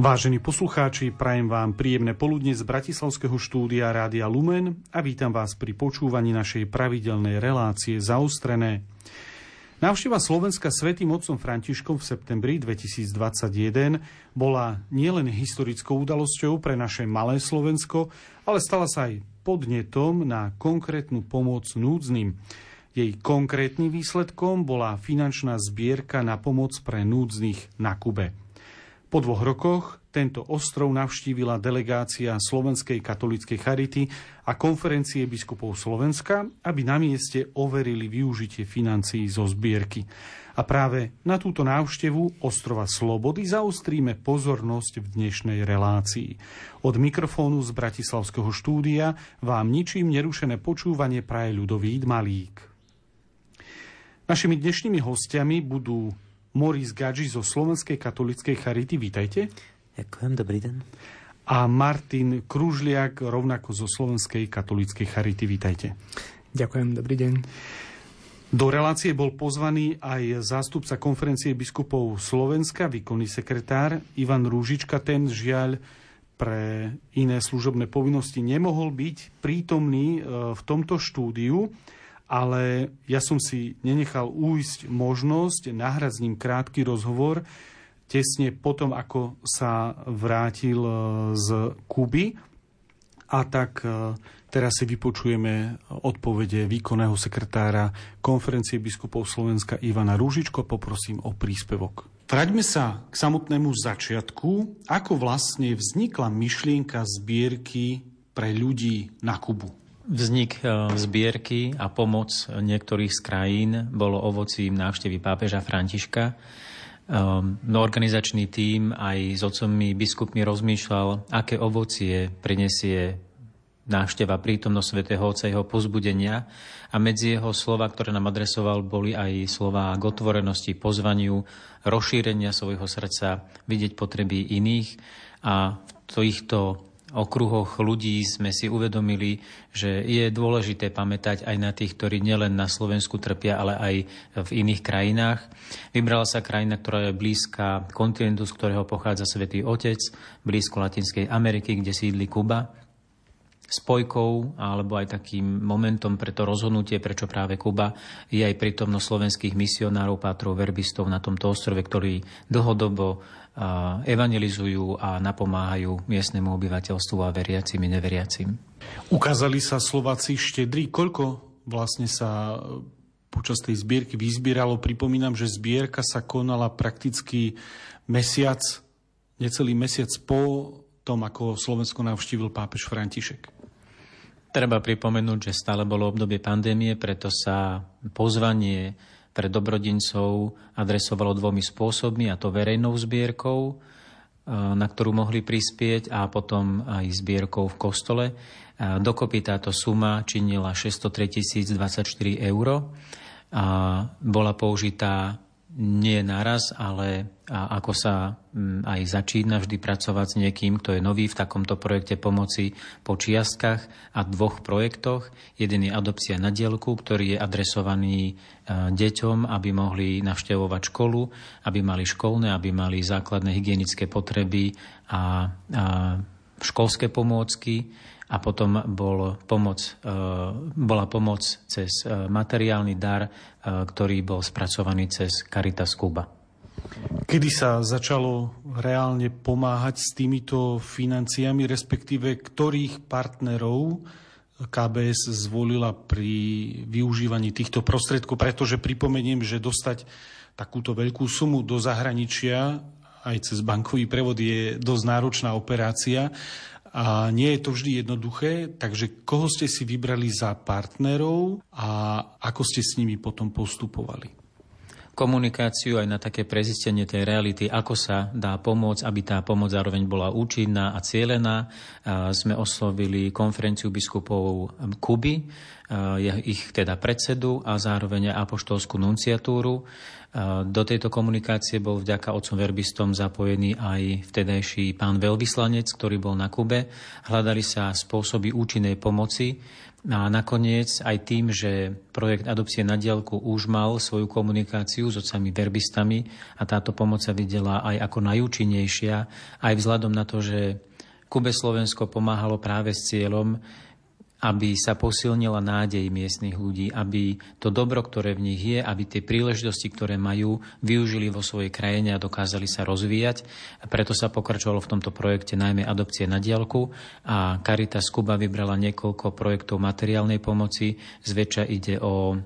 Vážení poslucháči, prajem vám príjemné poludne z Bratislavského štúdia Rádia Lumen a vítam vás pri počúvaní našej pravidelnej relácie Zaostrené. Návšteva Slovenska svätým otcom Františkom v septembri 2021 bola nielen historickou udalosťou pre naše malé Slovensko, ale stala sa aj podnetom na konkrétnu pomoc núdznym. Jej konkrétnym výsledkom bola finančná zbierka na pomoc pre núdznych na Kube. Po dvoch rokoch tento ostrov navštívila delegácia Slovenskej katolíckej charity a konferencie biskupov Slovenska, aby na mieste overili využitie financií zo zbierky. A práve na túto návštevu ostrova Slobody zaostríme pozornosť v dnešnej relácii. Od mikrofónu z Bratislavského štúdia vám ničím nerušené počúvanie praje ľudový Malík. Našimi dnešnými hostiami budú Moris Gadži zo Slovenskej katolíckej charity. Vítajte. Ďakujem, dobrý deň. A Martin Kružliak, rovnako zo Slovenskej katolíckej charity. Vítajte. Ďakujem, dobrý deň. Do relácie bol pozvaný aj zástupca konferencie biskupov Slovenska, výkonný sekretár Ivan Rúžička. Ten žiaľ pre iné služobné povinnosti nemohol byť prítomný e, v tomto štúdiu ale ja som si nenechal újsť možnosť nahrať s ním krátky rozhovor tesne potom, ako sa vrátil e, z Kuby. A tak e, teraz si vypočujeme odpovede výkonného sekretára konferencie biskupov Slovenska Ivana Rúžičko. Poprosím o príspevok. Vráťme sa k samotnému začiatku. Ako vlastne vznikla myšlienka zbierky pre ľudí na Kubu? Vznik e, zbierky a pomoc niektorých z krajín bolo ovocím návštevy pápeža Františka. No, organizačný tím aj s otcommi biskupmi rozmýšľal, aké ovocie prinesie návšteva prítomnosť svätého Otca jeho pozbudenia a medzi jeho slova, ktoré nám adresoval, boli aj slova k otvorenosti, pozvaniu, rozšírenia svojho srdca, vidieť potreby iných a v týchto okruhoch ľudí sme si uvedomili, že je dôležité pamätať aj na tých, ktorí nielen na Slovensku trpia, ale aj v iných krajinách. Vybrala sa krajina, ktorá je blízka kontinentu, z ktorého pochádza Svetý Otec, blízko Latinskej Ameriky, kde sídli Kuba spojkou alebo aj takým momentom pre to rozhodnutie, prečo práve Kuba je aj prítomnosť slovenských misionárov, pátrov, verbistov na tomto ostrove, ktorí dlhodobo evangelizujú a napomáhajú miestnemu obyvateľstvu a veriacim i neveriacim. Ukázali sa Slováci štedrí? Koľko vlastne sa počas tej zbierky vyzbieralo? Pripomínam, že zbierka sa konala prakticky mesiac, necelý mesiac po tom, ako Slovensko navštívil pápež František. Treba pripomenúť, že stále bolo obdobie pandémie, preto sa pozvanie pre dobrodincov adresovalo dvomi spôsobmi, a to verejnou zbierkou, e, na ktorú mohli prispieť a potom aj zbierkou v kostole. E, dokopy táto suma činila 603 024 eur a bola použitá nie naraz, ale ako sa mm, aj začína vždy pracovať s niekým, kto je nový v takomto projekte pomoci po čiastkách a dvoch projektoch. Jeden je adopcia na dielku, ktorý je adresovaný e, deťom, aby mohli navštevovať školu, aby mali školné, aby mali základné hygienické potreby a, a školské pomôcky a potom bol pomoc, e, bola pomoc cez e, materiálny dar, e, ktorý bol spracovaný cez Caritas Kuba. Kedy sa začalo reálne pomáhať s týmito financiami, respektíve ktorých partnerov KBS zvolila pri využívaní týchto prostriedkov, pretože pripomeniem, že dostať takúto veľkú sumu do zahraničia aj cez bankový prevod je dosť náročná operácia a nie je to vždy jednoduché, takže koho ste si vybrali za partnerov a ako ste s nimi potom postupovali? Komunikáciu aj na také prezistenie tej reality, ako sa dá pomôcť, aby tá pomoc zároveň bola účinná a cielená. Sme oslovili konferenciu biskupov Kuby, ich teda predsedu a zároveň apoštolskú nunciatúru. Do tejto komunikácie bol vďaka otcom verbistom zapojený aj vtedajší pán veľvyslanec, ktorý bol na Kube. Hľadali sa spôsoby účinnej pomoci A nakoniec aj tým, že projekt adopcie na dielku už mal svoju komunikáciu s otcami verbistami a táto pomoc sa videla aj ako najúčinnejšia, aj vzhľadom na to, že Kube Slovensko pomáhalo práve s cieľom aby sa posilnila nádej miestnych ľudí, aby to dobro, ktoré v nich je, aby tie príležitosti, ktoré majú, využili vo svojej krajine a dokázali sa rozvíjať. A preto sa pokračovalo v tomto projekte najmä adopcie na diálku a Caritas Kuba vybrala niekoľko projektov materiálnej pomoci. Zväčša ide o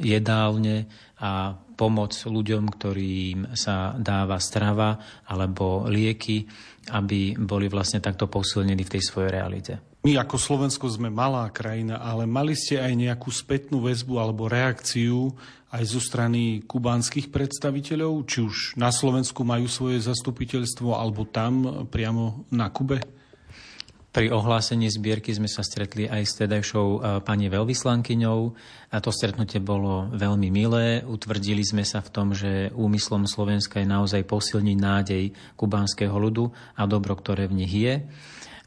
jedálne a pomoc ľuďom, ktorým sa dáva strava alebo lieky, aby boli vlastne takto posilnení v tej svojej realite. My ako Slovensko sme malá krajina, ale mali ste aj nejakú spätnú väzbu alebo reakciu aj zo strany kubánskych predstaviteľov, či už na Slovensku majú svoje zastupiteľstvo alebo tam priamo na Kube? Pri ohlásení zbierky sme sa stretli aj s tedajšou e, pani veľvyslankyňou a to stretnutie bolo veľmi milé. Utvrdili sme sa v tom, že úmyslom Slovenska je naozaj posilniť nádej kubánskeho ľudu a dobro, ktoré v nich je.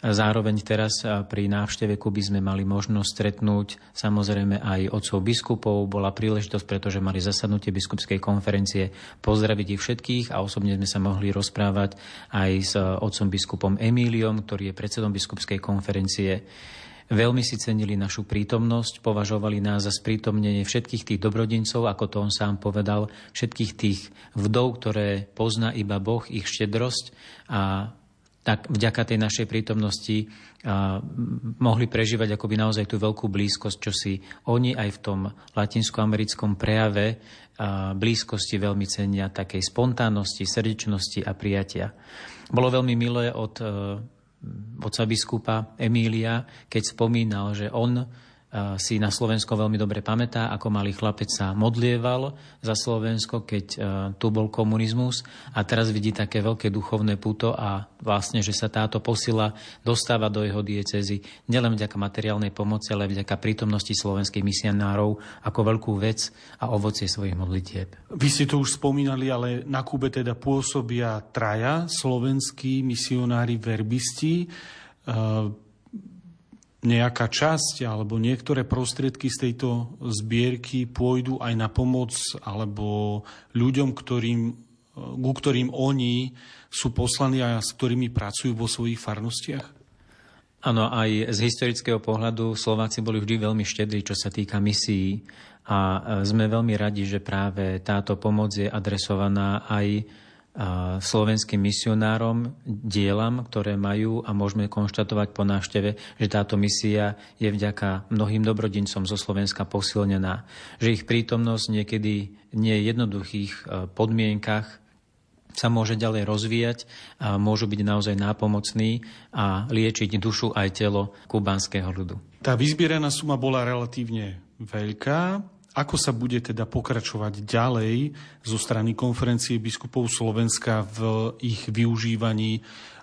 Zároveň teraz pri návšteve Kuby sme mali možnosť stretnúť samozrejme aj otcov biskupov. Bola príležitosť, pretože mali zasadnutie biskupskej konferencie, pozdraviť ich všetkých a osobne sme sa mohli rozprávať aj s otcom biskupom Emíliom, ktorý je predsedom biskupskej konferencie. Veľmi si cenili našu prítomnosť, považovali nás za sprítomnenie všetkých tých dobrodincov, ako to on sám povedal, všetkých tých vdov, ktoré pozná iba Boh, ich štedrosť a tak vďaka tej našej prítomnosti a, mohli prežívať akoby naozaj tú veľkú blízkosť, čo si oni aj v tom latinskoamerickom prejave a, blízkosti veľmi cenia, takej spontánnosti, srdečnosti a prijatia. Bolo veľmi milé od e, oca biskupa Emília, keď spomínal, že on si na Slovensko veľmi dobre pamätá, ako malý chlapec sa modlieval za Slovensko, keď tu bol komunizmus a teraz vidí také veľké duchovné puto a vlastne, že sa táto posila dostáva do jeho diecezy nielen vďaka materiálnej pomoci, ale vďaka prítomnosti slovenských misionárov ako veľkú vec a ovocie svojich modlitieb. Vy ste to už spomínali, ale na Kube teda pôsobia traja slovenskí misionári verbisti nejaká časť alebo niektoré prostriedky z tejto zbierky pôjdu aj na pomoc alebo ľuďom, ktorým, ku ktorým oni sú poslaní a s ktorými pracujú vo svojich farnostiach? Áno, aj z historického pohľadu Slováci boli vždy veľmi štedrí, čo sa týka misií a sme veľmi radi, že práve táto pomoc je adresovaná aj slovenským misionárom, dielam, ktoré majú a môžeme konštatovať po návšteve, že táto misia je vďaka mnohým dobrodincom zo Slovenska posilnená. Že ich prítomnosť niekedy nie jednoduchých e, podmienkach sa môže ďalej rozvíjať a môžu byť naozaj nápomocní a liečiť dušu aj telo kubanského ľudu. Tá vyzbieraná suma bola relatívne veľká. Ako sa bude teda pokračovať ďalej zo strany konferencie biskupov Slovenska v ich využívaní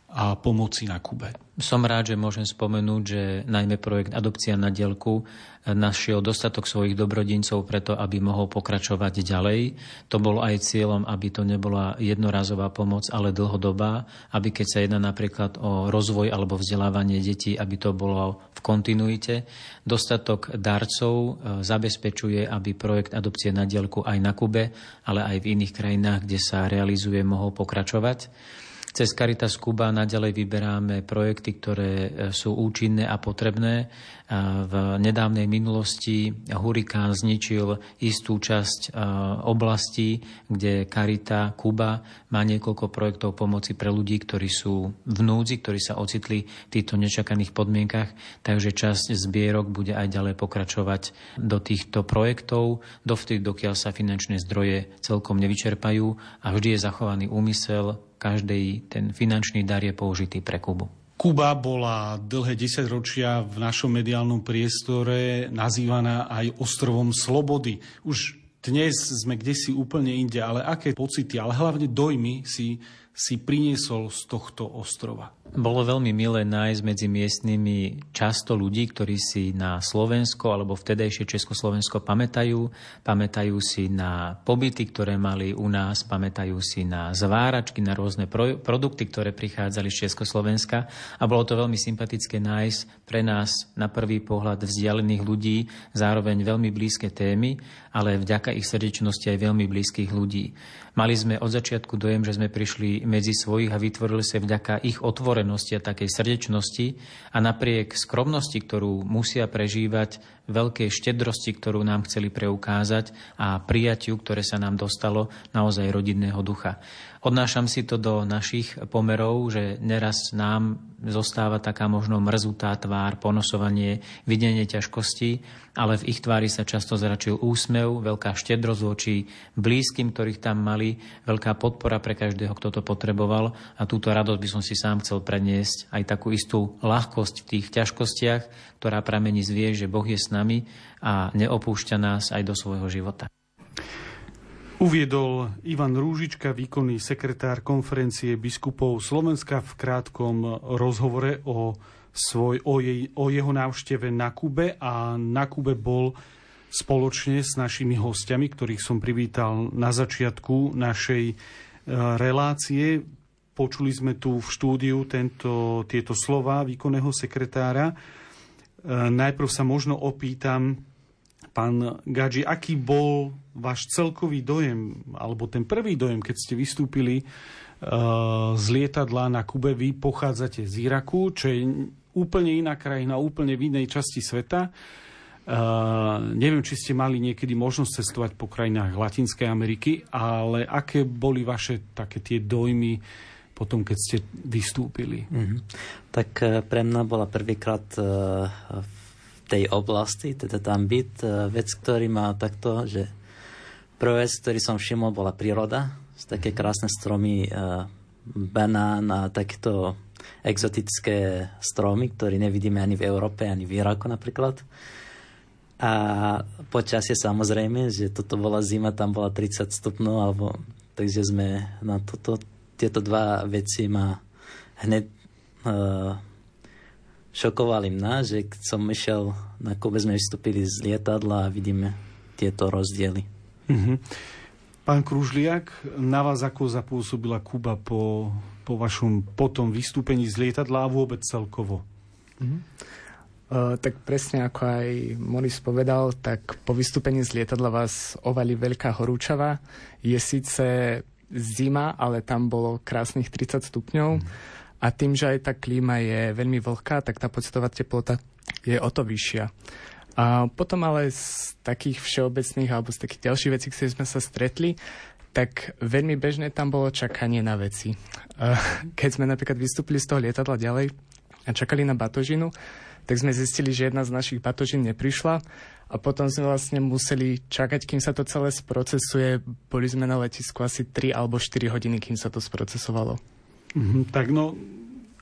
a pomoci na Kube? Som rád, že môžem spomenúť, že najmä projekt Adopcia na dielku našiel dostatok svojich dobrodincov preto, aby mohol pokračovať ďalej. To bolo aj cieľom, aby to nebola jednorazová pomoc, ale dlhodobá, aby keď sa jedná napríklad o rozvoj alebo vzdelávanie detí, aby to bolo v kontinuite. Dostatok darcov e, zabezpečuje, aby projekt Adopcie na dielku aj na Kube, ale aj v iných krajinách, kde sa realizuje, mohol pokračovať. Cez Caritas Kuba naďalej vyberáme projekty, ktoré e, sú účinné a potrebné. V nedávnej minulosti hurikán zničil istú časť oblastí, kde Carita Kuba má niekoľko projektov pomoci pre ľudí, ktorí sú v núdzi, ktorí sa ocitli v týchto nečakaných podmienkach. Takže časť zbierok bude aj ďalej pokračovať do týchto projektov, dovtedy, dokiaľ sa finančné zdroje celkom nevyčerpajú a vždy je zachovaný úmysel každý ten finančný dar je použitý pre Kubu. Kuba bola dlhé desaťročia v našom mediálnom priestore nazývaná aj ostrovom slobody. Už dnes sme kde si úplne inde, ale aké pocity, ale hlavne dojmy si si priniesol z tohto ostrova? Bolo veľmi milé nájsť medzi miestnymi často ľudí, ktorí si na Slovensko alebo vtedajšie Československo pamätajú. Pamätajú si na pobyty, ktoré mali u nás, pamätajú si na zváračky, na rôzne pro- produkty, ktoré prichádzali z Československa. A bolo to veľmi sympatické nájsť pre nás na prvý pohľad vzdialených ľudí zároveň veľmi blízke témy, ale vďaka ich srdečnosti aj veľmi blízkych ľudí. Mali sme od začiatku dojem, že sme prišli medzi svojich a vytvorili sa vďaka ich otvorenosti a takej srdečnosti a napriek skromnosti, ktorú musia prežívať, veľkej štedrosti, ktorú nám chceli preukázať a prijatiu, ktoré sa nám dostalo naozaj rodinného ducha. Odnášam si to do našich pomerov, že neraz nám zostáva taká možno mrzutá tvár, ponosovanie, videnie ťažkostí, ale v ich tvári sa často zračil úsmev, veľká štedrosť voči blízkym, ktorých tam mali, veľká podpora pre každého, kto to potreboval a túto radosť by som si sám chcel predniesť, aj takú istú ľahkosť v tých ťažkostiach, ktorá pramení z vie, že Boh je s nami a neopúšťa nás aj do svojho života. Uviedol Ivan Rúžička, výkonný sekretár konferencie biskupov Slovenska v krátkom rozhovore o, svoj, o, jej, o jeho návšteve na Kube a na Kube bol spoločne s našimi hostiami, ktorých som privítal na začiatku našej e, relácie. Počuli sme tu v štúdiu tento, tieto slova výkonného sekretára. E, najprv sa možno opýtam, Pán Gadži, aký bol váš celkový dojem, alebo ten prvý dojem, keď ste vystúpili uh, z lietadla na Kube? Vy pochádzate z Iraku, čo je úplne iná krajina, úplne v inej časti sveta. Uh, neviem, či ste mali niekedy možnosť cestovať po krajinách Latinskej Ameriky, ale aké boli vaše také tie dojmy potom, keď ste vystúpili? Mm-hmm. Tak eh, pre mňa bola prvýkrát v tej oblasti, teda tam byt. E, vec, ktorý má takto, že prvá vec, ktorý som všimol, bola príroda. Z také krásne stromy, e, banán a takéto exotické stromy, ktoré nevidíme ani v Európe, ani v Iraku napríklad. A počasie samozrejme, že toto bola zima, tam bola 30 stupňov, alebo, takže sme na toto, tieto dva veci ma hneď uh, šokovali mňa, že keď som išiel na Kube, sme vystúpili z lietadla a vidíme tieto rozdiely. Mm-hmm. Pán Kružliak, na vás ako zapôsobila Kuba po, po vašom potom vystúpení z lietadla a vôbec celkovo? Mm-hmm. Uh, tak presne ako aj Moris povedal, tak po vystúpení z lietadla vás ovali veľká horúčava. Je síce zima, ale tam bolo krásnych 30 stupňov. Mm a tým, že aj tá klíma je veľmi vlhká, tak tá pocitová teplota je o to vyššia. A potom ale z takých všeobecných alebo z takých ďalších vecí, ktoré sme sa stretli, tak veľmi bežné tam bolo čakanie na veci. Keď sme napríklad vystúpili z toho lietadla ďalej a čakali na batožinu, tak sme zistili, že jedna z našich batožín neprišla a potom sme vlastne museli čakať, kým sa to celé sprocesuje. Boli sme na letisku asi 3 alebo 4 hodiny, kým sa to sprocesovalo. Mm-hmm, tak no,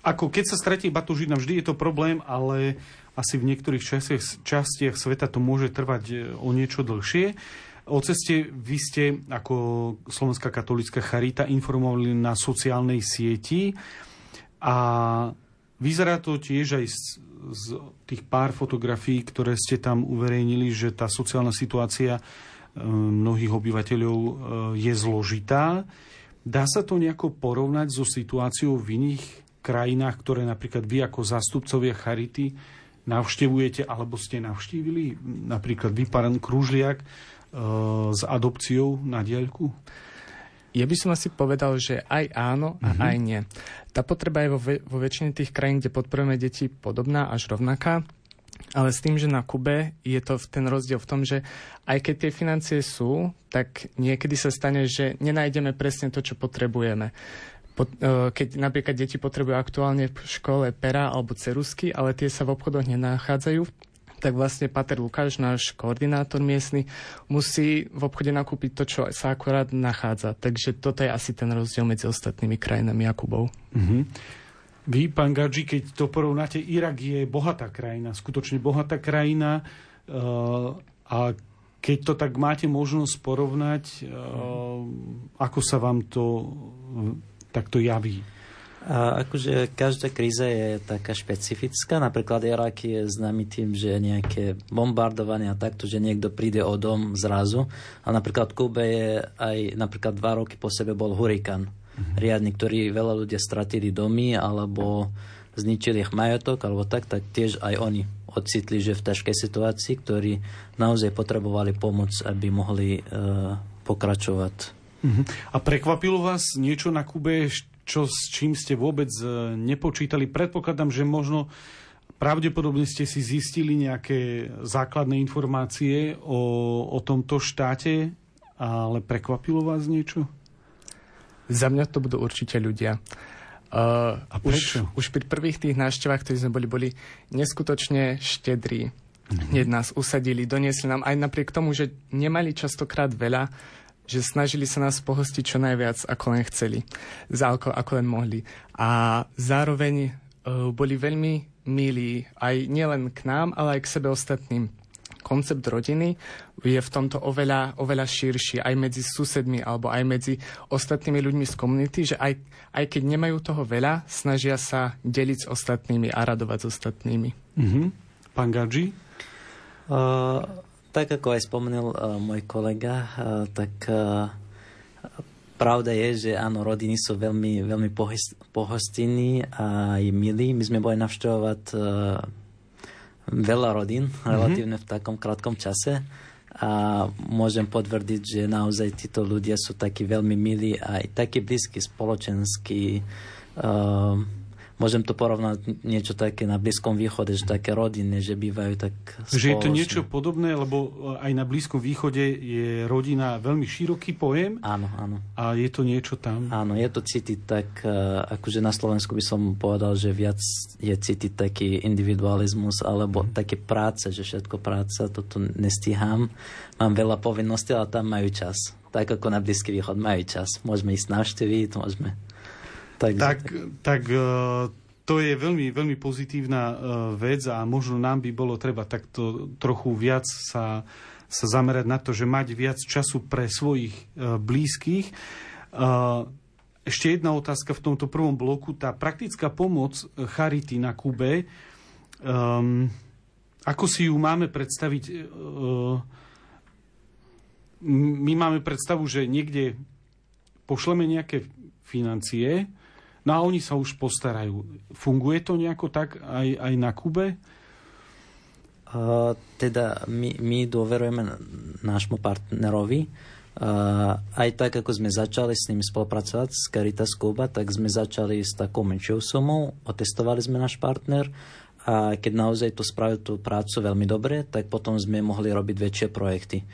ako keď sa stretí batožina, vždy je to problém, ale asi v niektorých častiach, častiach sveta to môže trvať e, o niečo dlhšie. O ceste vy ste ako Slovenská katolická charita informovali na sociálnej sieti a vyzerá to tiež aj z, z tých pár fotografií, ktoré ste tam uverejnili, že tá sociálna situácia e, mnohých obyvateľov e, je zložitá. Dá sa to nejako porovnať so situáciou v iných krajinách, ktoré napríklad vy ako zástupcovia Charity navštevujete alebo ste navštívili? Napríklad vy, pán Kružliak, e, s adopciou na diaľku? Ja by som asi povedal, že aj áno a uh-huh. aj nie. Tá potreba je vo, vo väčšine tých krajín, kde podporujeme deti, podobná až rovnaká. Ale s tým, že na Kube je to ten rozdiel v tom, že aj keď tie financie sú, tak niekedy sa stane, že nenájdeme presne to, čo potrebujeme. E, keď napríklad deti potrebujú aktuálne v škole pera alebo cerusky, ale tie sa v obchodoch nenachádzajú, tak vlastne Pater Lukáš, náš koordinátor miestny, musí v obchode nakúpiť to, čo sa akorát nachádza. Takže toto je asi ten rozdiel medzi ostatnými krajinami a Kubou. Mm-hmm. Vy, pán Gadži, keď to porovnáte, Irak je bohatá krajina, skutočne bohatá krajina uh, a keď to tak máte možnosť porovnať, uh, ako sa vám to takto javí? A akože každá kríza je taká špecifická. Napríklad Irak je známy tým, že nejaké bombardovanie a takto, že niekto príde o dom zrazu. A napríklad Kube je aj napríklad dva roky po sebe bol hurikán. Riadny, ktorý veľa ľudia stratili domy alebo zničili ich majotok alebo tak, tak tiež aj oni ocitli, že v ťažkej situácii, ktorí naozaj potrebovali pomoc, aby mohli uh, pokračovať. Uh-huh. A prekvapilo vás niečo na Kube, čo, s čím ste vôbec uh, nepočítali? Predpokladám, že možno pravdepodobne ste si zistili nejaké základné informácie o, o tomto štáte, ale prekvapilo vás niečo? Za mňa to budú určite ľudia. Uh, a prečo? Už, už pri prvých tých návštevách, ktorí sme boli, boli neskutočne štedrí. Mm-hmm. Hneď nás usadili, doniesli nám aj napriek tomu, že nemali častokrát veľa, že snažili sa nás pohostiť čo najviac, ako len chceli. Za ako, ako len mohli. A zároveň uh, boli veľmi milí aj nielen k nám, ale aj k sebe ostatným koncept rodiny je v tomto oveľa, oveľa širší aj medzi susedmi alebo aj medzi ostatnými ľuďmi z komunity, že aj, aj keď nemajú toho veľa, snažia sa deliť s ostatnými a radovať s ostatnými. Mm-hmm. Pán Gadži? Uh, tak ako aj spomenul uh, môj kolega, uh, tak uh, pravda je, že áno, rodiny sú veľmi, veľmi pohostinní a aj milí. My sme boli navštevovať uh, veľa rodín mm-hmm. relatívne v takom krátkom čase a môžem potvrdiť, že naozaj títo ľudia sú takí veľmi milí a aj takí blízky spoločenskí. Uh, môžem to porovnať niečo také na Blízkom východe, že také rodiny, že bývajú tak spoločne. Že je to niečo podobné, lebo e, aj na Blízkom východe je rodina veľmi široký pojem. Áno, áno. A je to niečo tam? Áno, je to cítiť tak, e, akože na Slovensku by som povedal, že viac je cítiť taký individualizmus, alebo mm. také práce, že všetko práca, toto nestíham. Mám veľa povinností, ale tam majú čas. Tak ako na Blízky východ majú čas. Môžeme ísť navštíviť, môžeme tak, tak, tak e, to je veľmi, veľmi pozitívna e, vec a možno nám by bolo treba takto trochu viac sa, sa zamerať na to, že mať viac času pre svojich e, blízkych. Ešte jedna otázka v tomto prvom bloku. Tá praktická pomoc Charity na Kube, um, ako si ju máme predstaviť? Uh, my máme predstavu, že niekde pošleme nejaké financie, No a oni sa už postarajú. Funguje to nejako tak aj, aj na Kube? Uh, teda my, my dôverujeme nášmu partnerovi. Uh, aj tak, ako sme začali s nimi spolupracovať s Caritas Kuba, tak sme začali s takou menšou sumou, otestovali sme náš partner a keď naozaj to spravil tú prácu veľmi dobre, tak potom sme mohli robiť väčšie projekty.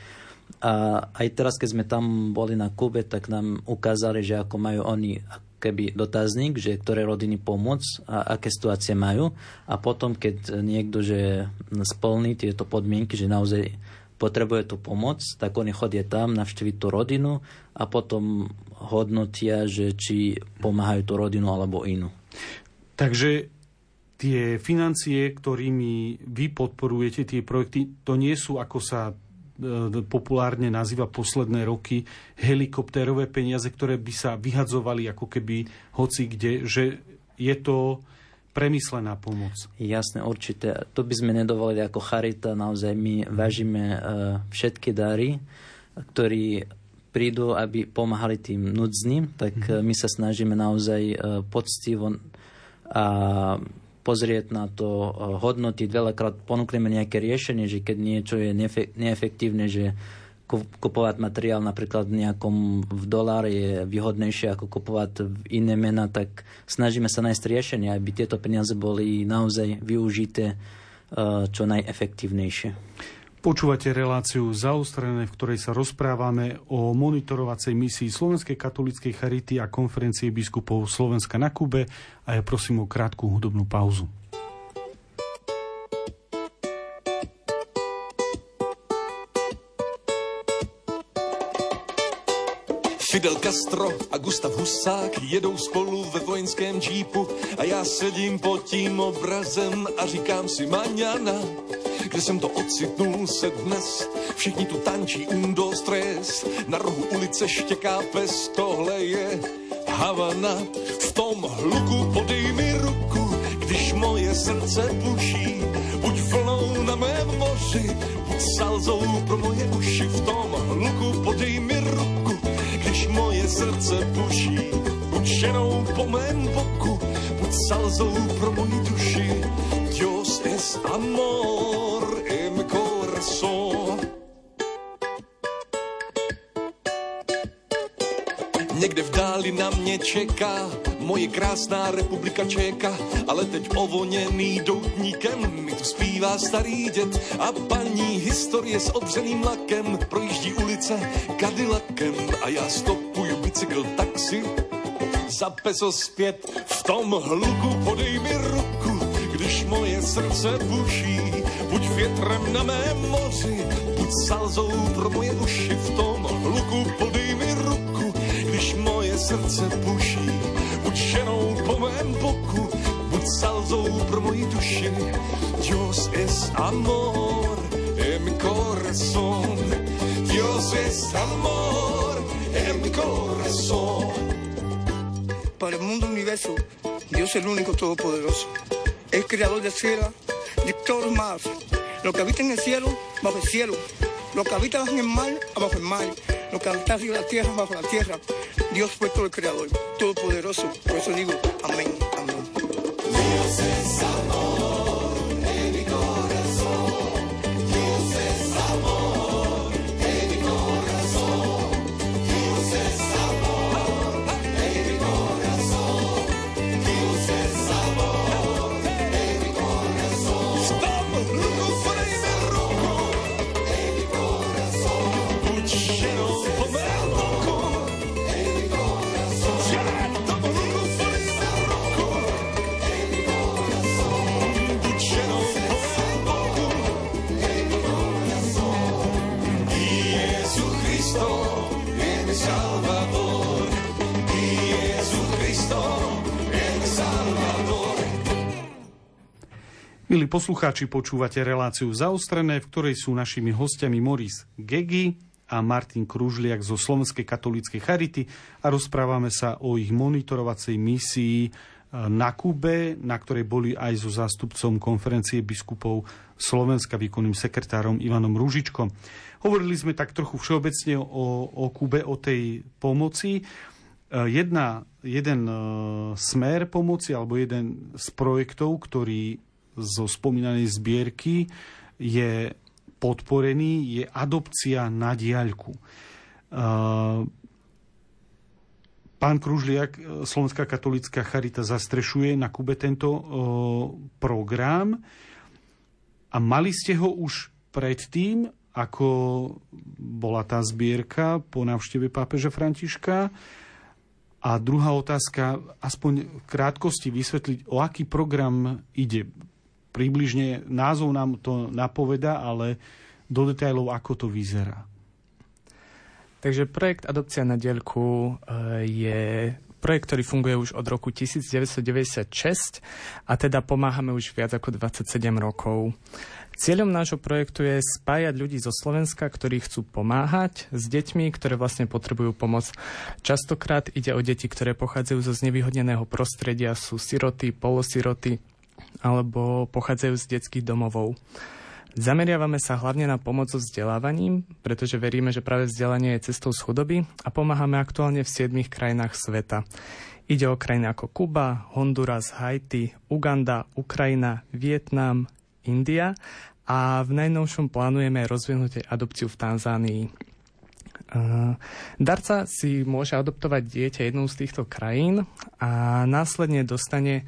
A aj teraz, keď sme tam boli na Kube, tak nám ukázali, že ako majú oni keby dotazník, že ktoré rodiny pomôcť a aké situácie majú. A potom, keď niekto že splní tieto podmienky, že naozaj potrebuje tú pomoc, tak oni chodia tam navštíviť tú rodinu a potom hodnotia, že či pomáhajú tú rodinu alebo inú. Takže tie financie, ktorými vy podporujete tie projekty, to nie sú, ako sa populárne nazýva posledné roky helikoptérové peniaze, ktoré by sa vyhadzovali ako keby hoci kde, že je to premyslená pomoc. Jasné, určite. To by sme nedovolili ako charita. Naozaj my vážime uh, všetky dary, ktorí prídu, aby pomáhali tým núdznym, tak mm-hmm. my sa snažíme naozaj poctivo a pozrieť na to, eh, hodnotiť. Veľakrát ponúkneme nejaké riešenie, že keď niečo je neefektívne, že kupovať materiál napríklad v nejakom v doláre je výhodnejšie ako kupovať v iné mena, tak snažíme sa nájsť riešenie, aby tieto peniaze boli naozaj využité eh, čo najefektívnejšie. Počúvate reláciu zaostrené, v ktorej sa rozprávame o monitorovacej misii Slovenskej katolíckej charity a konferencie biskupov Slovenska na Kube a ja prosím o krátku hudobnú pauzu. Fidel Castro a Gustav Husák jedou spolu ve vojenském džípu a já sedím pod tím obrazem a říkám si maňana kde jsem to ocitnul se dnes. Všichni tu tančí undo stres, na rohu ulice štěká pes, tohle je Havana tom hluku podej mi ruku, když moje srdce buší. Buď vlnou na mém moři, buď salzou pro moje uši. V tom hluku podej mi ruku, když moje srdce buší. Buď ženou po mém boku, buď salzou pro moji duši. Es amor en corazón. Někde v dáli na mě čeká moje krásná republika Čeka, ale teď ovoněný doutníkem mi tu zpívá starý dět a paní historie s odřeným lakem projíždí ulice Cadillacem a já stopuju bicykl taxi za peso zpět v tom hluku podej mi ruku, když moje srdce buší, buď větrem na mém moři, buď salzou pro moje uši v tom hluku podej mi ruku, když moje srdce buší, buď ženou po mém boku, buď salzou pro moji duši. Dios es amor en mi corazón. Dios es amor en mi corazón. Para el mundo universo, Dios es el único todopoderoso. Es creador del cielo, de todos los mares. Lo que habita en el cielo, bajo el cielo. Lo que habita en el mar, abajo el mar. Lo que habita arriba de la tierra, bajo la tierra. Dios fue todo el creador, todopoderoso. Por eso digo, amén, amén. Dios es amor Milí poslucháči, počúvate reláciu zaostrené, v ktorej sú našimi hostiami Moris Gegi a Martin Kružliak zo Slovenskej katolíckej charity a rozprávame sa o ich monitorovacej misii e, na Kube, na ktorej boli aj so zástupcom konferencie biskupov Slovenska, výkonným sekretárom Ivanom Rúžičkom. Hovorili sme tak trochu všeobecne o, o Kube, o tej pomoci. E, Jedna, jeden e, smer pomoci alebo jeden z projektov, ktorý zo spomínanej zbierky je podporený, je adopcia na diaľku. Uh, Pán Kružliak, Slovenská katolická charita zastrešuje na Kube tento uh, program a mali ste ho už predtým, ako bola tá zbierka po návšteve pápeža Františka. A druhá otázka, aspoň v krátkosti vysvetliť, o aký program ide približne názov nám to napoveda, ale do detajlov, ako to vyzerá. Takže projekt Adopcia na dielku eh, je projekt, ktorý funguje už od roku 1996 a teda pomáhame už viac ako 27 rokov. Cieľom nášho projektu je spájať ľudí zo Slovenska, ktorí chcú pomáhať s deťmi, ktoré vlastne potrebujú pomoc. Častokrát ide o deti, ktoré pochádzajú zo znevýhodneného prostredia, sú siroty, polosiroty, alebo pochádzajú z detských domovov. Zameriavame sa hlavne na pomoc so vzdelávaním, pretože veríme, že práve vzdelanie je cestou z chudoby a pomáhame aktuálne v 7 krajinách sveta. Ide o krajiny ako Kuba, Honduras, Haiti, Uganda, Ukrajina, Vietnam, India a v najnovšom plánujeme rozvinutie adopciu v Tanzánii. Darca si môže adoptovať dieťa jednou z týchto krajín a následne dostane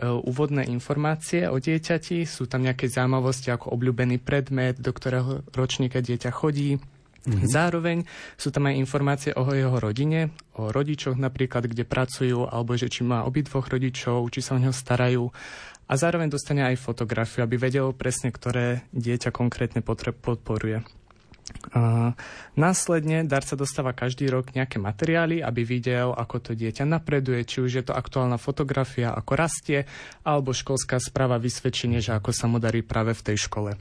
úvodné informácie o dieťati, sú tam nejaké zaujímavosti ako obľúbený predmet, do ktorého ročníka dieťa chodí. Mm-hmm. Zároveň sú tam aj informácie o jeho rodine, o rodičoch napríklad, kde pracujú, alebo že či má obidvoch rodičov, či sa o neho starajú. A zároveň dostane aj fotografiu, aby vedel presne, ktoré dieťa konkrétne podporuje. Uh, následne darca dostáva každý rok nejaké materiály, aby videl, ako to dieťa napreduje, či už je to aktuálna fotografia, ako rastie, alebo školská správa vysvedčenie, že ako sa mu darí práve v tej škole.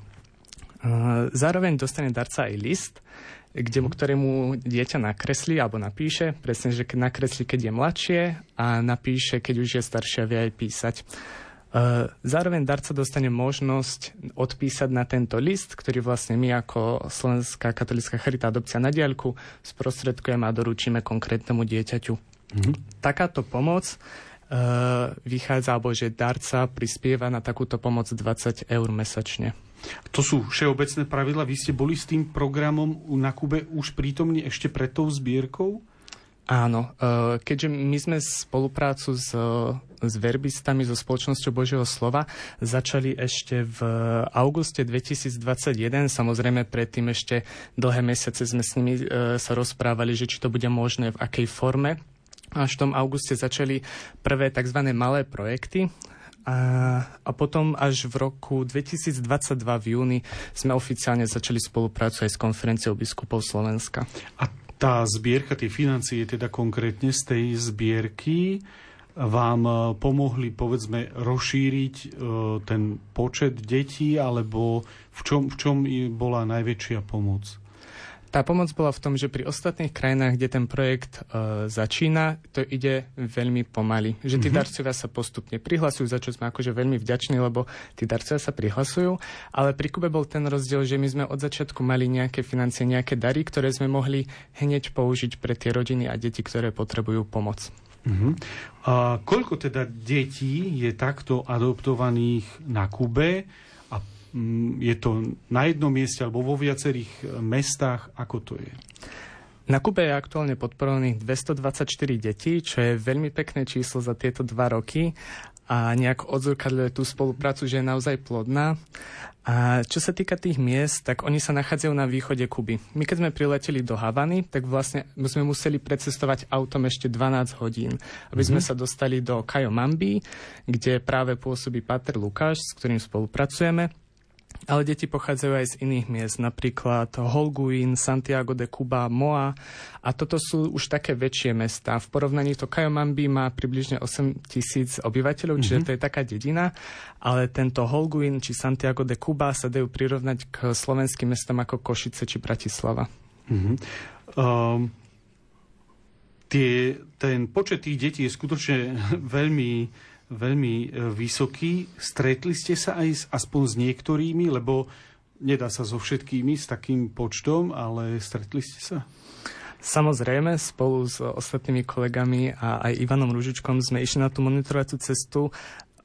Zároveň dostane darca aj list, kde, ktorému dieťa nakreslí alebo napíše, presne, že nakreslí, keď je mladšie a napíše, keď už je staršie a vie aj písať. Uh, zároveň darca dostane možnosť odpísať na tento list, ktorý vlastne my ako Slovenská katolická charita adopcia na diaľku sprostredkujeme a doručíme konkrétnemu dieťaťu. Mm-hmm. Takáto pomoc uh, vychádza, alebo že darca prispieva na takúto pomoc 20 eur mesačne. To sú všeobecné pravidla. Vy ste boli s tým programom na Kube už prítomní ešte pred tou zbierkou? Áno, uh, keďže my sme spoluprácu s s verbistami zo spoločnosťou Božieho slova začali ešte v auguste 2021. Samozrejme predtým ešte dlhé mesiace sme s nimi e, sa rozprávali, že či to bude možné, v akej forme. Až v tom auguste začali prvé tzv. malé projekty, a, a potom až v roku 2022 v júni sme oficiálne začali spoluprácu aj s konferenciou biskupov Slovenska. A tá zbierka, tie financie teda konkrétne z tej zbierky vám e, pomohli, povedzme, rozšíriť e, ten počet detí, alebo v čom, v čom bola najväčšia pomoc? Tá pomoc bola v tom, že pri ostatných krajinách, kde ten projekt e, začína, to ide veľmi pomaly. Že tí mm-hmm. darcovia sa postupne prihlasujú, za čo sme akože veľmi vďační, lebo tí darcovia sa prihlasujú. Ale pri Kube bol ten rozdiel, že my sme od začiatku mali nejaké financie, nejaké dary, ktoré sme mohli hneď použiť pre tie rodiny a deti, ktoré potrebujú pomoc. Uh-huh. A koľko teda detí je takto adoptovaných na Kube a mm, je to na jednom mieste alebo vo viacerých mestách? Ako to je? Na Kube je aktuálne podporovaných 224 detí, čo je veľmi pekné číslo za tieto dva roky a nejak odzrkadľuje tú spoluprácu, že je naozaj plodná. A čo sa týka tých miest, tak oni sa nachádzajú na východe Kuby. My keď sme prileteli do Havany, tak vlastne sme museli precestovať autom ešte 12 hodín, aby mm-hmm. sme mhm. sa dostali do Kajomambi, kde práve pôsobí Pater Lukáš, s ktorým spolupracujeme. Ale deti pochádzajú aj z iných miest, napríklad Holguín, Santiago de Cuba, Moa. A toto sú už také väčšie mesta. V porovnaní to Kajomambi má približne 8 tisíc obyvateľov, mm-hmm. čiže mhm. to je taká dedina. Ale tento Holguín či Santiago de Cuba sa dajú prirovnať k slovenským mestom ako Košice či Bratislava. Mm-hmm. Um, tie, ten počet tých detí je skutočne veľmi veľmi e, vysoký. Stretli ste sa aj s, aspoň s niektorými, lebo nedá sa so všetkými s takým počtom, ale stretli ste sa? Samozrejme, spolu s ostatnými kolegami a aj Ivanom Ružičkom sme išli na tú monitorovacú cestu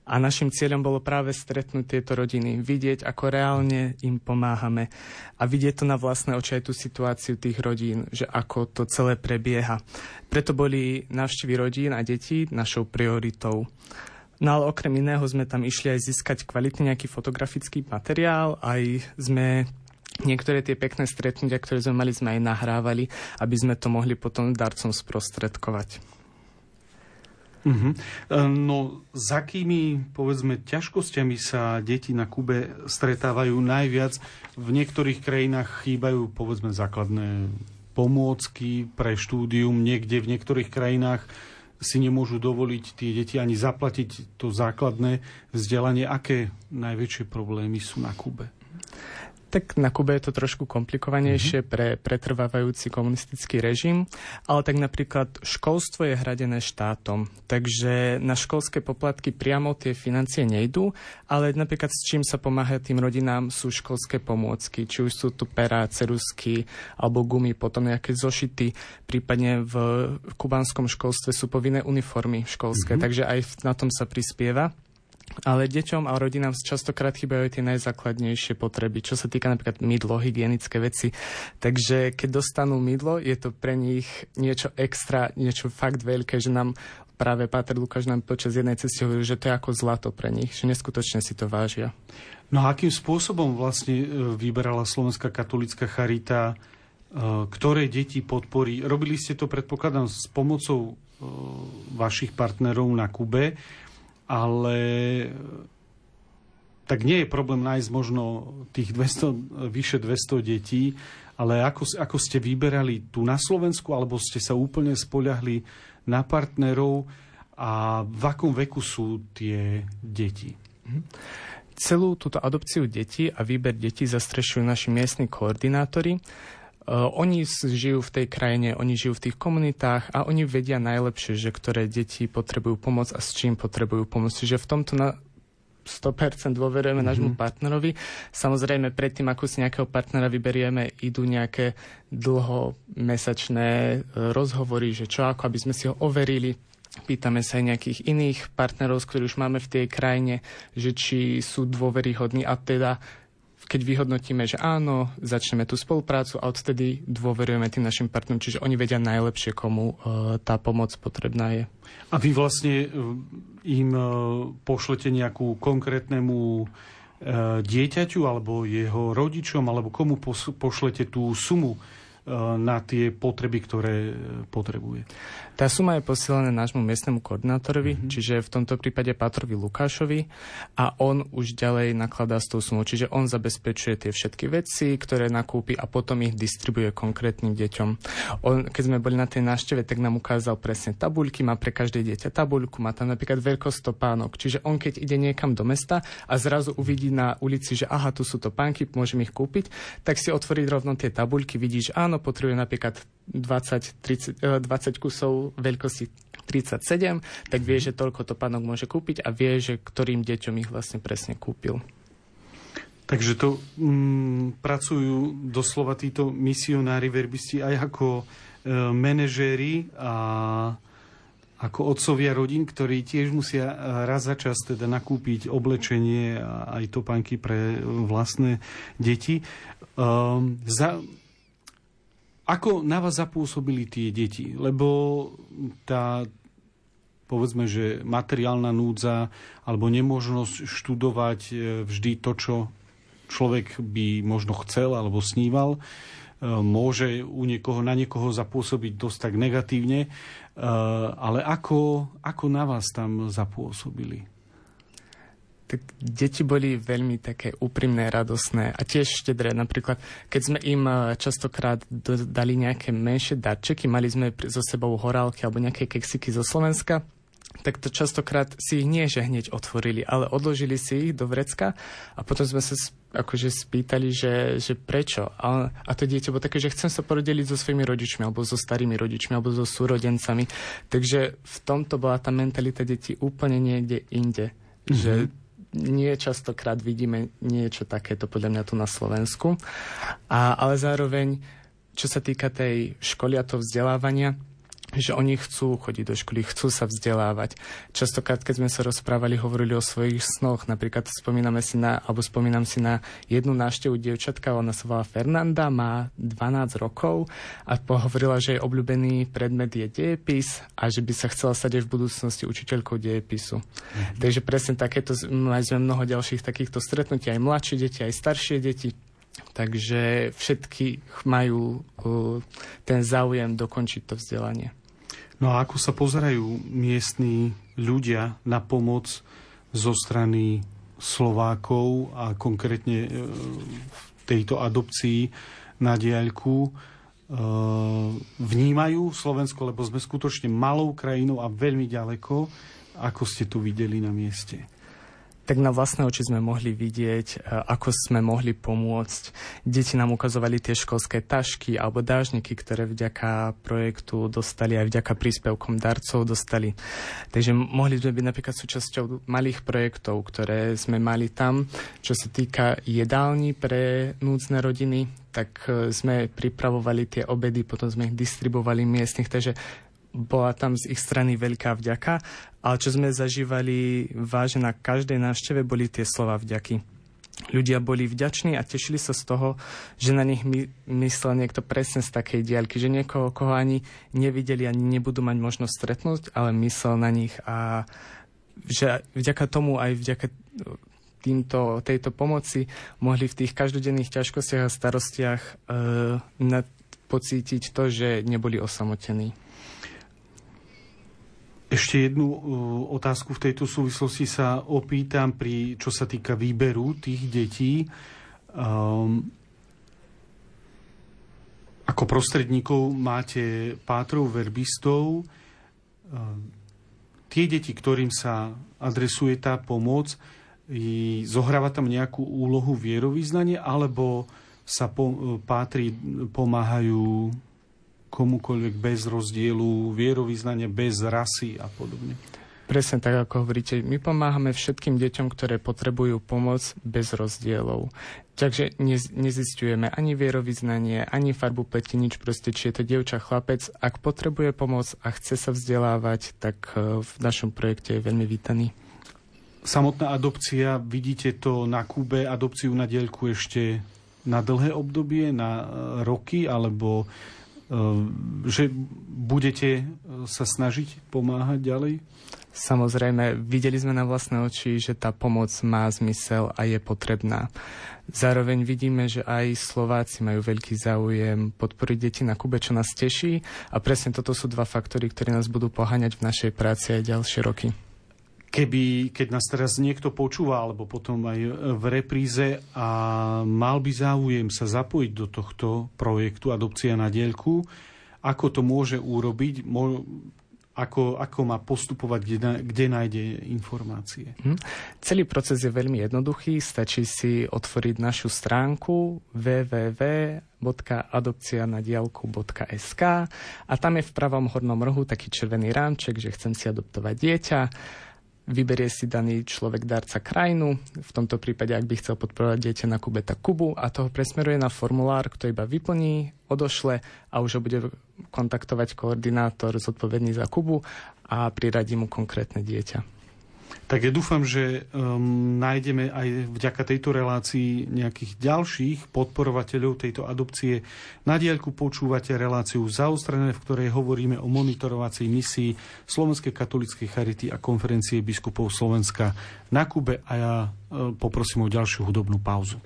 a našim cieľom bolo práve stretnúť tieto rodiny, vidieť, ako reálne im pomáhame a vidieť to na vlastné oči aj tú situáciu tých rodín, že ako to celé prebieha. Preto boli návštevy rodín a detí našou prioritou. No ale okrem iného sme tam išli aj získať kvalitný nejaký fotografický materiál, aj sme niektoré tie pekné stretnutia, ktoré sme mali, sme aj nahrávali, aby sme to mohli potom darcom sprostredkovať. Uh-huh. No s akými, povedzme, ťažkosťami sa deti na Kube stretávajú najviac? V niektorých krajinách chýbajú, povedzme, základné pomôcky pre štúdium, niekde v niektorých krajinách si nemôžu dovoliť tie deti ani zaplatiť to základné vzdelanie. Aké najväčšie problémy sú na Kube? Tak na Kube je to trošku komplikovanejšie mm-hmm. pre pretrvávajúci komunistický režim, ale tak napríklad školstvo je hradené štátom, takže na školské poplatky priamo tie financie nejdú, ale napríklad s čím sa pomáha tým rodinám sú školské pomôcky, či už sú tu perá, cerusky alebo gumy, potom nejaké zošity, prípadne v kubanskom školstve sú povinné uniformy školské, mm-hmm. takže aj na tom sa prispieva. Ale deťom a rodinám častokrát chýbajú tie najzákladnejšie potreby, čo sa týka napríklad mydlo, hygienické veci. Takže keď dostanú mydlo, je to pre nich niečo extra, niečo fakt veľké, že nám práve Páter Lukáš nám počas jednej cesty hovoril, že to je ako zlato pre nich, že neskutočne si to vážia. No a akým spôsobom vlastne e, vyberala Slovenská katolická charita, e, ktoré deti podporí? Robili ste to, predpokladám, s pomocou e, vašich partnerov na Kube, ale tak nie je problém nájsť možno tých 200, vyše 200 detí, ale ako, ako ste vyberali tu na Slovensku, alebo ste sa úplne spoľahli na partnerov a v akom veku sú tie deti? Celú túto adopciu detí a výber detí zastrešujú naši miestni koordinátori. Oni žijú v tej krajine, oni žijú v tých komunitách a oni vedia najlepšie, že ktoré deti potrebujú pomoc a s čím potrebujú pomoc. Čiže v tomto na, 100% dôverujeme mm-hmm. nášmu partnerovi. Samozrejme, predtým, ako si nejakého partnera vyberieme, idú nejaké dlhomesačné e, rozhovory, že čo ako, aby sme si ho overili. Pýtame sa aj nejakých iných partnerov, s ktorých už máme v tej krajine, že či sú dôveryhodní a teda keď vyhodnotíme, že áno, začneme tú spoluprácu a odtedy dôverujeme tým našim partnerom, čiže oni vedia najlepšie, komu uh, tá pomoc potrebná je. A vy vlastne e, im uh, pošlete nejakú konkrétnemu dieťaťu alebo jeho rodičom, alebo komu pošlete tú sumu na tie potreby, ktoré potrebuje. Tá suma je posielaná nášmu miestnemu koordinátorovi, mm-hmm. čiže v tomto prípade Patrovi Lukášovi a on už ďalej nakladá s tou sumou, čiže on zabezpečuje tie všetky veci, ktoré nakúpi a potom ich distribuje konkrétnym deťom. On, keď sme boli na tej návšteve, tak nám ukázal presne tabuľky, má pre každé dieťa tabuľku, má tam napríklad veľkosť topánok, čiže on keď ide niekam do mesta a zrazu uvidí na ulici, že aha, tu sú topánky, môžem ich kúpiť, tak si otvorí rovno tie tabuľky, vidí, že áno, potrebuje napríklad 20, 30, 20 kusov veľkosti 37, tak vie, že toľko to pánok môže kúpiť a vie, že ktorým deťom ich vlastne presne kúpil. Takže to mm, pracujú doslova títo misionári, verbisti aj ako e, manažéri a ako otcovia rodín, ktorí tiež musia raz za čas teda nakúpiť oblečenie a aj topánky pre vlastné deti. Um, za, ako na vás zapôsobili tie deti? Lebo tá, povedzme, že materiálna núdza alebo nemožnosť študovať e, vždy to, čo človek by možno chcel alebo sníval, e, môže u niekoho, na niekoho zapôsobiť dosť tak negatívne. E, ale ako, ako na vás tam zapôsobili? Tak deti boli veľmi také úprimné, radosné a tiež štedré. Napríklad, keď sme im eh, častokrát dali nejaké menšie darčeky, mali sme so sebou horálky alebo nejaké keksiky zo Slovenska, tak to častokrát si ich nie, že hneď otvorili, ale odložili si ich do vrecka a potom sme sa akože spýtali, že, že prečo. A, a to dieťa bolo také, že chcem sa podeliť so svojimi rodičmi, alebo so starými rodičmi, alebo so súrodencami. Takže v tomto bola tá mentalita detí úplne niekde inde. Mm-hmm. Že nie častokrát vidíme niečo takéto podľa mňa tu na Slovensku. A, ale zároveň, čo sa týka tej školy a toho vzdelávania, že oni chcú chodiť do školy, chcú sa vzdelávať. Častokrát, keď sme sa rozprávali, hovorili o svojich snoch. Napríklad spomíname si na, alebo spomínam si na jednu návštevu dievčatka, ona sa volá Fernanda, má 12 rokov a pohovorila, že jej obľúbený predmet je dejepis a že by sa chcela stať aj v budúcnosti učiteľkou dejepisu. Mm-hmm. Takže presne takéto, mali sme mnoho ďalších takýchto stretnutí, aj mladšie deti, aj staršie deti. Takže všetky majú uh, ten záujem dokončiť to vzdelanie. No a ako sa pozerajú miestní ľudia na pomoc zo strany Slovákov a konkrétne e, v tejto adopcii na diaľku? E, vnímajú Slovensko, lebo sme skutočne malou krajinou a veľmi ďaleko, ako ste tu videli na mieste? Tak na vlastné oči sme mohli vidieť, e, ako sme mohli pomôcť. Deti nám ukazovali tie školské tašky alebo dážniky, ktoré vďaka projektu dostali aj vďaka príspevkom darcov dostali. Takže mohli sme byť napríklad súčasťou malých projektov, ktoré sme mali tam, čo sa týka jedálni pre núdzne rodiny, tak e, sme pripravovali tie obedy, potom sme ich distribuovali miestnych, takže bola tam z ich strany veľká vďaka, ale čo sme zažívali vážne na každej návšteve boli tie slova vďaky. Ľudia boli vďační a tešili sa z toho, že na nich my, myslel niekto presne z takej diaľky, že niekoho, koho ani nevideli, ani nebudú mať možnosť stretnúť, ale myslel na nich a že vďaka tomu aj vďaka týmto, tejto pomoci mohli v tých každodenných ťažkostiach a starostiach e, pocítiť to, že neboli osamotení. Ešte jednu uh, otázku v tejto súvislosti sa opýtam, pri, čo sa týka výberu tých detí. Um, ako prostredníkov máte pátrov, verbistov. Um, tie deti, ktorým sa adresuje tá pomoc, zohráva tam nejakú úlohu vierovýznania, alebo sa po, pátri pomáhajú komukoľvek bez rozdielu, vierovýznania bez rasy a podobne. Presne tak, ako hovoríte. My pomáhame všetkým deťom, ktoré potrebujú pomoc bez rozdielov. Takže nezistujeme ani vierovýznanie, ani farbu pleti, nič proste, či je to dievča, chlapec. Ak potrebuje pomoc a chce sa vzdelávať, tak e, v našom projekte je veľmi vítaný. Samotná adopcia, vidíte to na Kube, adopciu na dielku ešte na dlhé obdobie, na e, roky, alebo že budete sa snažiť pomáhať ďalej? Samozrejme, videli sme na vlastné oči, že tá pomoc má zmysel a je potrebná. Zároveň vidíme, že aj Slováci majú veľký záujem podporiť deti na Kube, čo nás teší a presne toto sú dva faktory, ktoré nás budú poháňať v našej práci aj ďalšie roky. Keby, keď nás teraz niekto počúva, alebo potom aj v repríze a mal by záujem sa zapojiť do tohto projektu Adopcia na dielku, ako to môže urobiť? ako, ako má postupovať, kde, kde nájde informácie. Hm. Celý proces je veľmi jednoduchý, stačí si otvoriť našu stránku www.adopcianadialku.sk a tam je v pravom hornom rohu taký červený rámček, že chcem si adoptovať dieťa vyberie si daný človek darca krajinu, v tomto prípade, ak by chcel podporovať dieťa na Kube, tak Kubu a toho presmeruje na formulár, ktorý iba vyplní, odošle a už ho bude kontaktovať koordinátor zodpovedný za Kubu a priradí mu konkrétne dieťa. Tak ja dúfam, že um, nájdeme aj vďaka tejto relácii nejakých ďalších podporovateľov tejto adopcie. Na diaľku počúvate reláciu zaostrené, v ktorej hovoríme o monitorovacej misii Slovenskej katolíckej charity a konferencie biskupov Slovenska na Kube a ja uh, poprosím o ďalšiu hudobnú pauzu.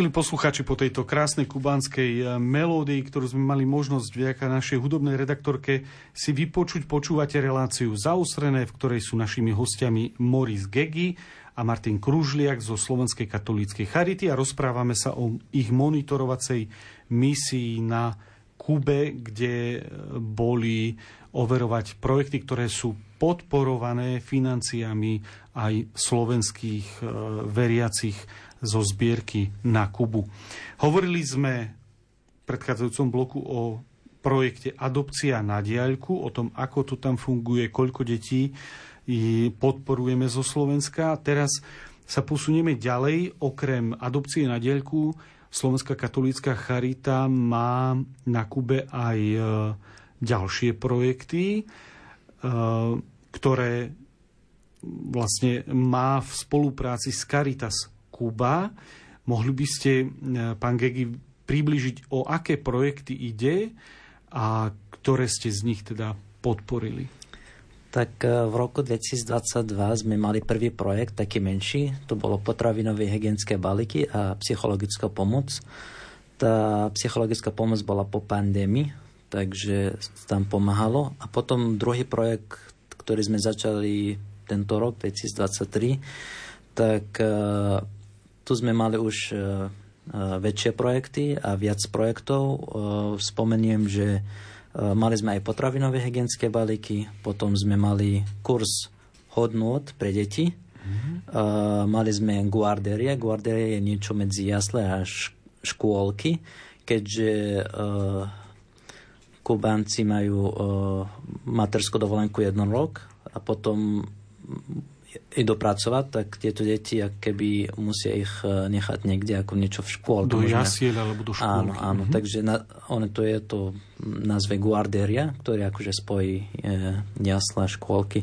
Milí posluchači, po tejto krásnej kubánskej eh, melódii, ktorú sme mali možnosť vďaka našej hudobnej redaktorke si vypočuť, počúvate reláciu Zaostrené, v ktorej sú našimi hostiami Moris Gegi a Martin Kružliak zo Slovenskej katolíckej Charity a rozprávame sa o ich monitorovacej misii na Kube, kde eh, boli overovať projekty, ktoré sú podporované financiami aj slovenských eh, veriacich zo zbierky na Kubu. Hovorili sme v predchádzajúcom bloku o projekte Adopcia na diaľku, o tom, ako to tam funguje, koľko detí podporujeme zo Slovenska. Teraz sa posunieme ďalej. Okrem adopcie na diaľku Slovenská katolícka charita má na Kube aj e, ďalšie projekty, e, ktoré vlastne má v spolupráci s Caritas Kuba. Mohli by ste, e, pán Gegi, približiť, o aké projekty ide a ktoré ste z nich teda podporili? Tak e, v roku 2022 sme mali prvý projekt, taký menší. To bolo potravinové hygienické balíky a psychologická pomoc. Tá psychologická pomoc bola po pandémii, takže tam pomáhalo. A potom druhý projekt, ktorý sme začali tento rok, 2023, tak e, tu sme mali už e, e, väčšie projekty a viac projektov. E, spomeniem, že mali sme aj potravinové hygienické balíky, potom sme mali kurz hodnot pre deti. Mm-hmm. Mali sme guarderie. Guarderie je niečo medzi jasle a škôlky, keďže Kubánci majú materskú dovolenku jeden rok a potom idú pracovať, tak tieto deti keby musia ich e, nechať niekde ako niečo v škôlke. Do jasiel alebo do škôlky. Áno, áno. Mm-hmm. Takže na, ono to je to nazve guarderia, ktorý akože spojí e, jasla škôlky.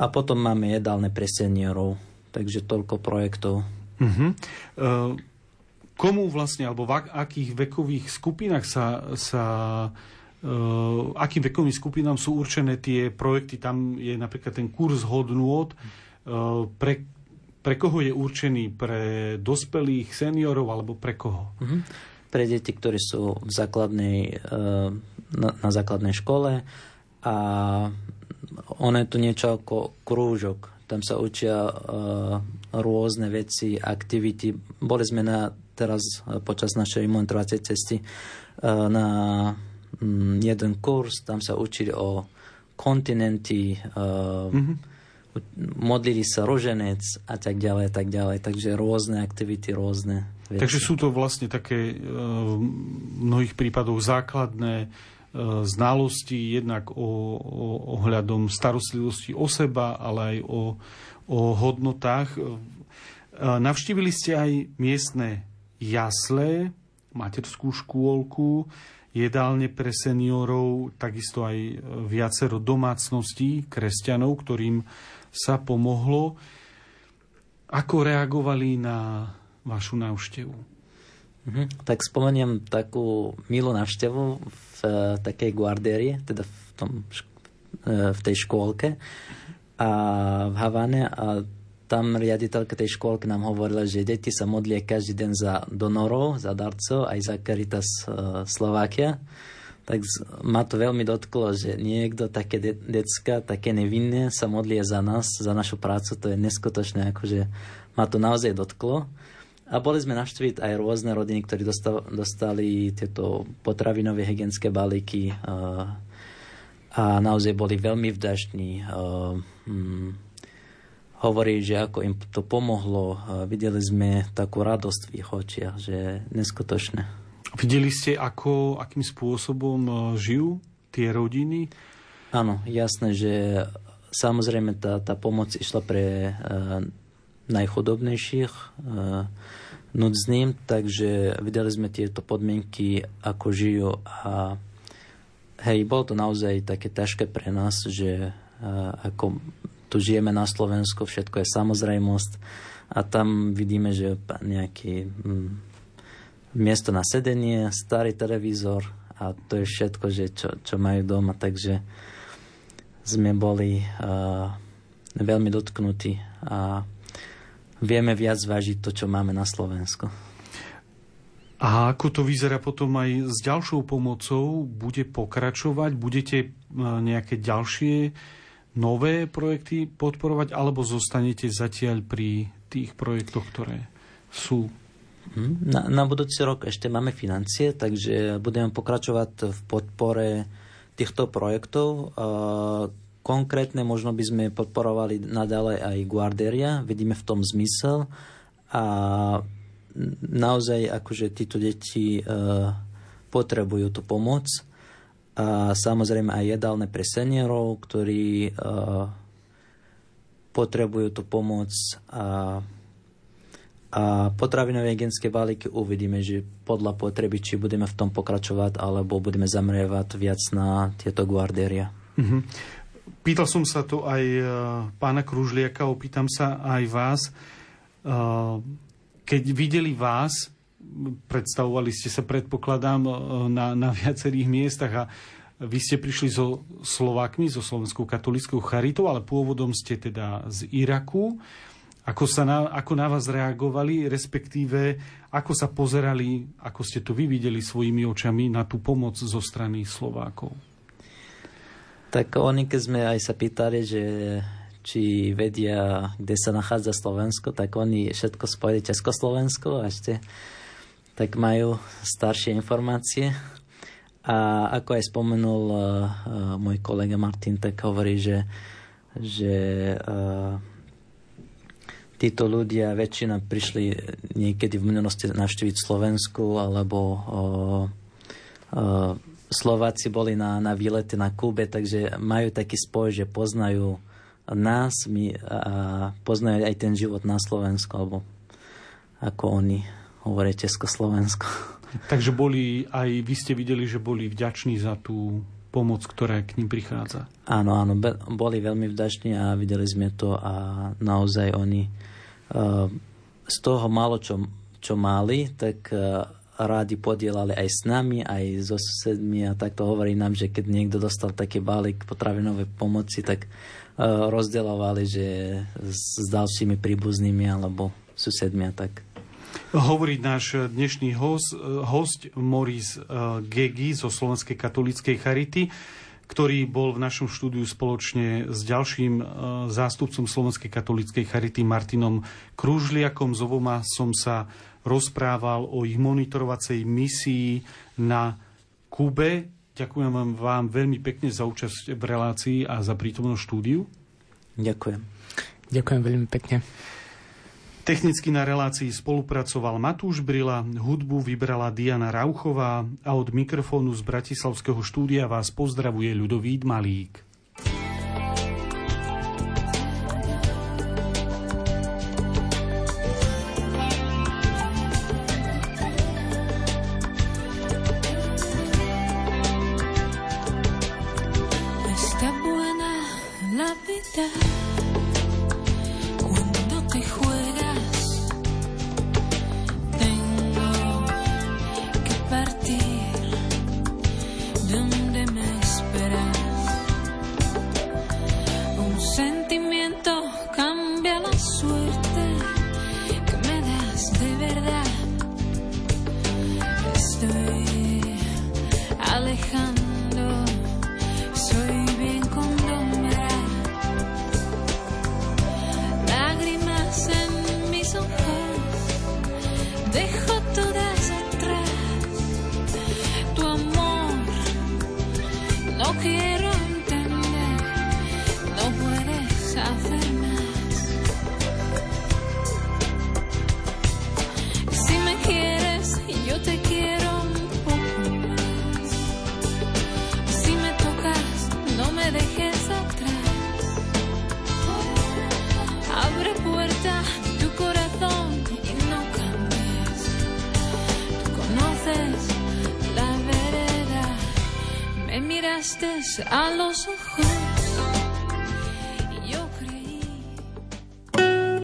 A potom máme jedálne pre seniorov. Takže toľko projektov. Mm-hmm. Komu vlastne, alebo v akých vekových skupinách sa, sa Uh, akým vekovým skupinám sú určené tie projekty. Tam je napríklad ten kurz hodnôt, Eh, pre, pre koho je určený? Pre dospelých, seniorov alebo pre koho? Mm-hmm. Pre deti, ktorí sú v základnej, eh, na, na základnej škole a ono je to niečo ako krúžok. Tam sa učia uh, rôzne veci, aktivity. Boli sme na, teraz počas našej monitorovacej cesty na um, jeden kurz, tam sa učili o kontinenty, mm-hmm modlili sa roženec a tak ďalej, tak ďalej. Takže rôzne aktivity, rôzne veci. Takže sú to vlastne také e, v mnohých prípadoch základné e, znalosti jednak o, o ohľadom starostlivosti o seba, ale aj o, o hodnotách. E, navštívili ste aj miestne jasle, materskú škôlku, jedálne pre seniorov, takisto aj viacero domácností kresťanov, ktorým sa pomohlo. Ako reagovali na vašu návštevu? Mhm. Tak spomeniem takú milú návštevu v uh, takej guardérii, teda v, tom, uh, v tej škôlke a v Havane a tam riaditeľka tej škôlky nám hovorila, že deti sa modlia každý deň za donorov, za darcov, aj za Caritas uh, Slovakia tak ma to veľmi dotklo, že niekto také de- decka, také nevinné sa modlie za nás, za našu prácu, to je neskutočné, akože ma to naozaj dotklo. A boli sme navštíviť aj rôzne rodiny, ktorí dostali, dostali tieto potravinové hygienické balíky a, a naozaj boli veľmi vďační. hm, hovorí, že ako im to pomohlo. Videli sme takú radosť v ich očiach, že je neskutočné. Videli ste, ako, akým spôsobom e, žijú tie rodiny? Áno, jasné, že samozrejme tá, tá pomoc išla pre uh, najchudobnejších, uh, núdznym, takže videli sme tieto podmienky, ako žijú a hej, bolo to naozaj také ťažké pre nás, že uh, ako tu žijeme na Slovensku, všetko je samozrejmosť a tam vidíme, že nejaký hm, miesto na sedenie, starý televízor a to je všetko, že čo, čo majú doma, takže sme boli uh, veľmi dotknutí a vieme viac vážiť to, čo máme na Slovensku. A ako to vyzerá potom aj s ďalšou pomocou? Bude pokračovať? Budete e, nejaké ďalšie nové projekty podporovať, alebo zostanete zatiaľ pri tých projektoch, ktoré sú? Hm, na, na budúci rok ešte máme financie, takže budeme pokračovať v podpore týchto projektov. Konkrétne možno by sme podporovali naďalej aj Guarderia, vidíme v tom zmysel a naozaj akože títo deti potrebujú tú pomoc a samozrejme aj jedálne pre seniorov, ktorí uh, potrebujú tú pomoc a, a potravinové genské balíky uvidíme, že podľa potreby, či budeme v tom pokračovať, alebo budeme zamrievať viac na tieto guardéria. Mm-hmm. Pýtal som sa to aj uh, pána Kružliaka, opýtam sa aj vás. Uh, keď videli vás, predstavovali ste sa, predpokladám, e, na, na viacerých miestach a vy ste prišli so Slovákmi, so Slovenskou katolickou charitou, ale pôvodom ste teda z Iraku. Ako, sa na, ako na vás reagovali, respektíve ako sa pozerali, ako ste to vy videli svojimi očami na tú pomoc zo strany Slovákov? Tak oni, keď sme aj sa pýtali, že či vedia, kde sa nachádza Slovensko, tak oni všetko spojili Československo a ešte tak majú staršie informácie. A ako aj spomenul uh, môj kolega Martin, tak hovorí, že, že uh, títo ľudia väčšina prišli niekedy v minulosti navštíviť Slovensku alebo uh, uh, Slováci boli na, na výlete na Kube, takže majú taký spoj, že poznajú nás my, a poznajú aj ten život na Slovensku, alebo ako oni hovorí Československo. Takže boli, aj vy ste videli, že boli vďační za tú pomoc, ktorá k ním prichádza. Áno, áno, boli veľmi vďační a videli sme to a naozaj oni uh, z toho málo, čo, čo mali, tak uh, rádi podielali aj s nami, aj so susedmi a takto hovorí nám, že keď niekto dostal taký balík potravinovej pomoci, tak uh, rozdielovali, že s, s ďalšími príbuznými alebo susedmi a tak. Hovorí náš dnešný host, host Moris eh, Gegi zo Slovenskej katolíckej charity, ktorý bol v našom štúdiu spoločne s ďalším eh, zástupcom Slovenskej katolíckej charity Martinom Kružliakom. Z oboma som sa rozprával o ich monitorovacej misii na Kube. Ďakujem vám, vám veľmi pekne za účasť v relácii a za prítomnosť štúdiu. Ďakujem. Ďakujem veľmi pekne. Technicky na relácii spolupracoval Matúš Brila, hudbu vybrala Diana Rauchová a od mikrofónu z Bratislavského štúdia vás pozdravuje Ľudovít Malík. Está. A los ojos.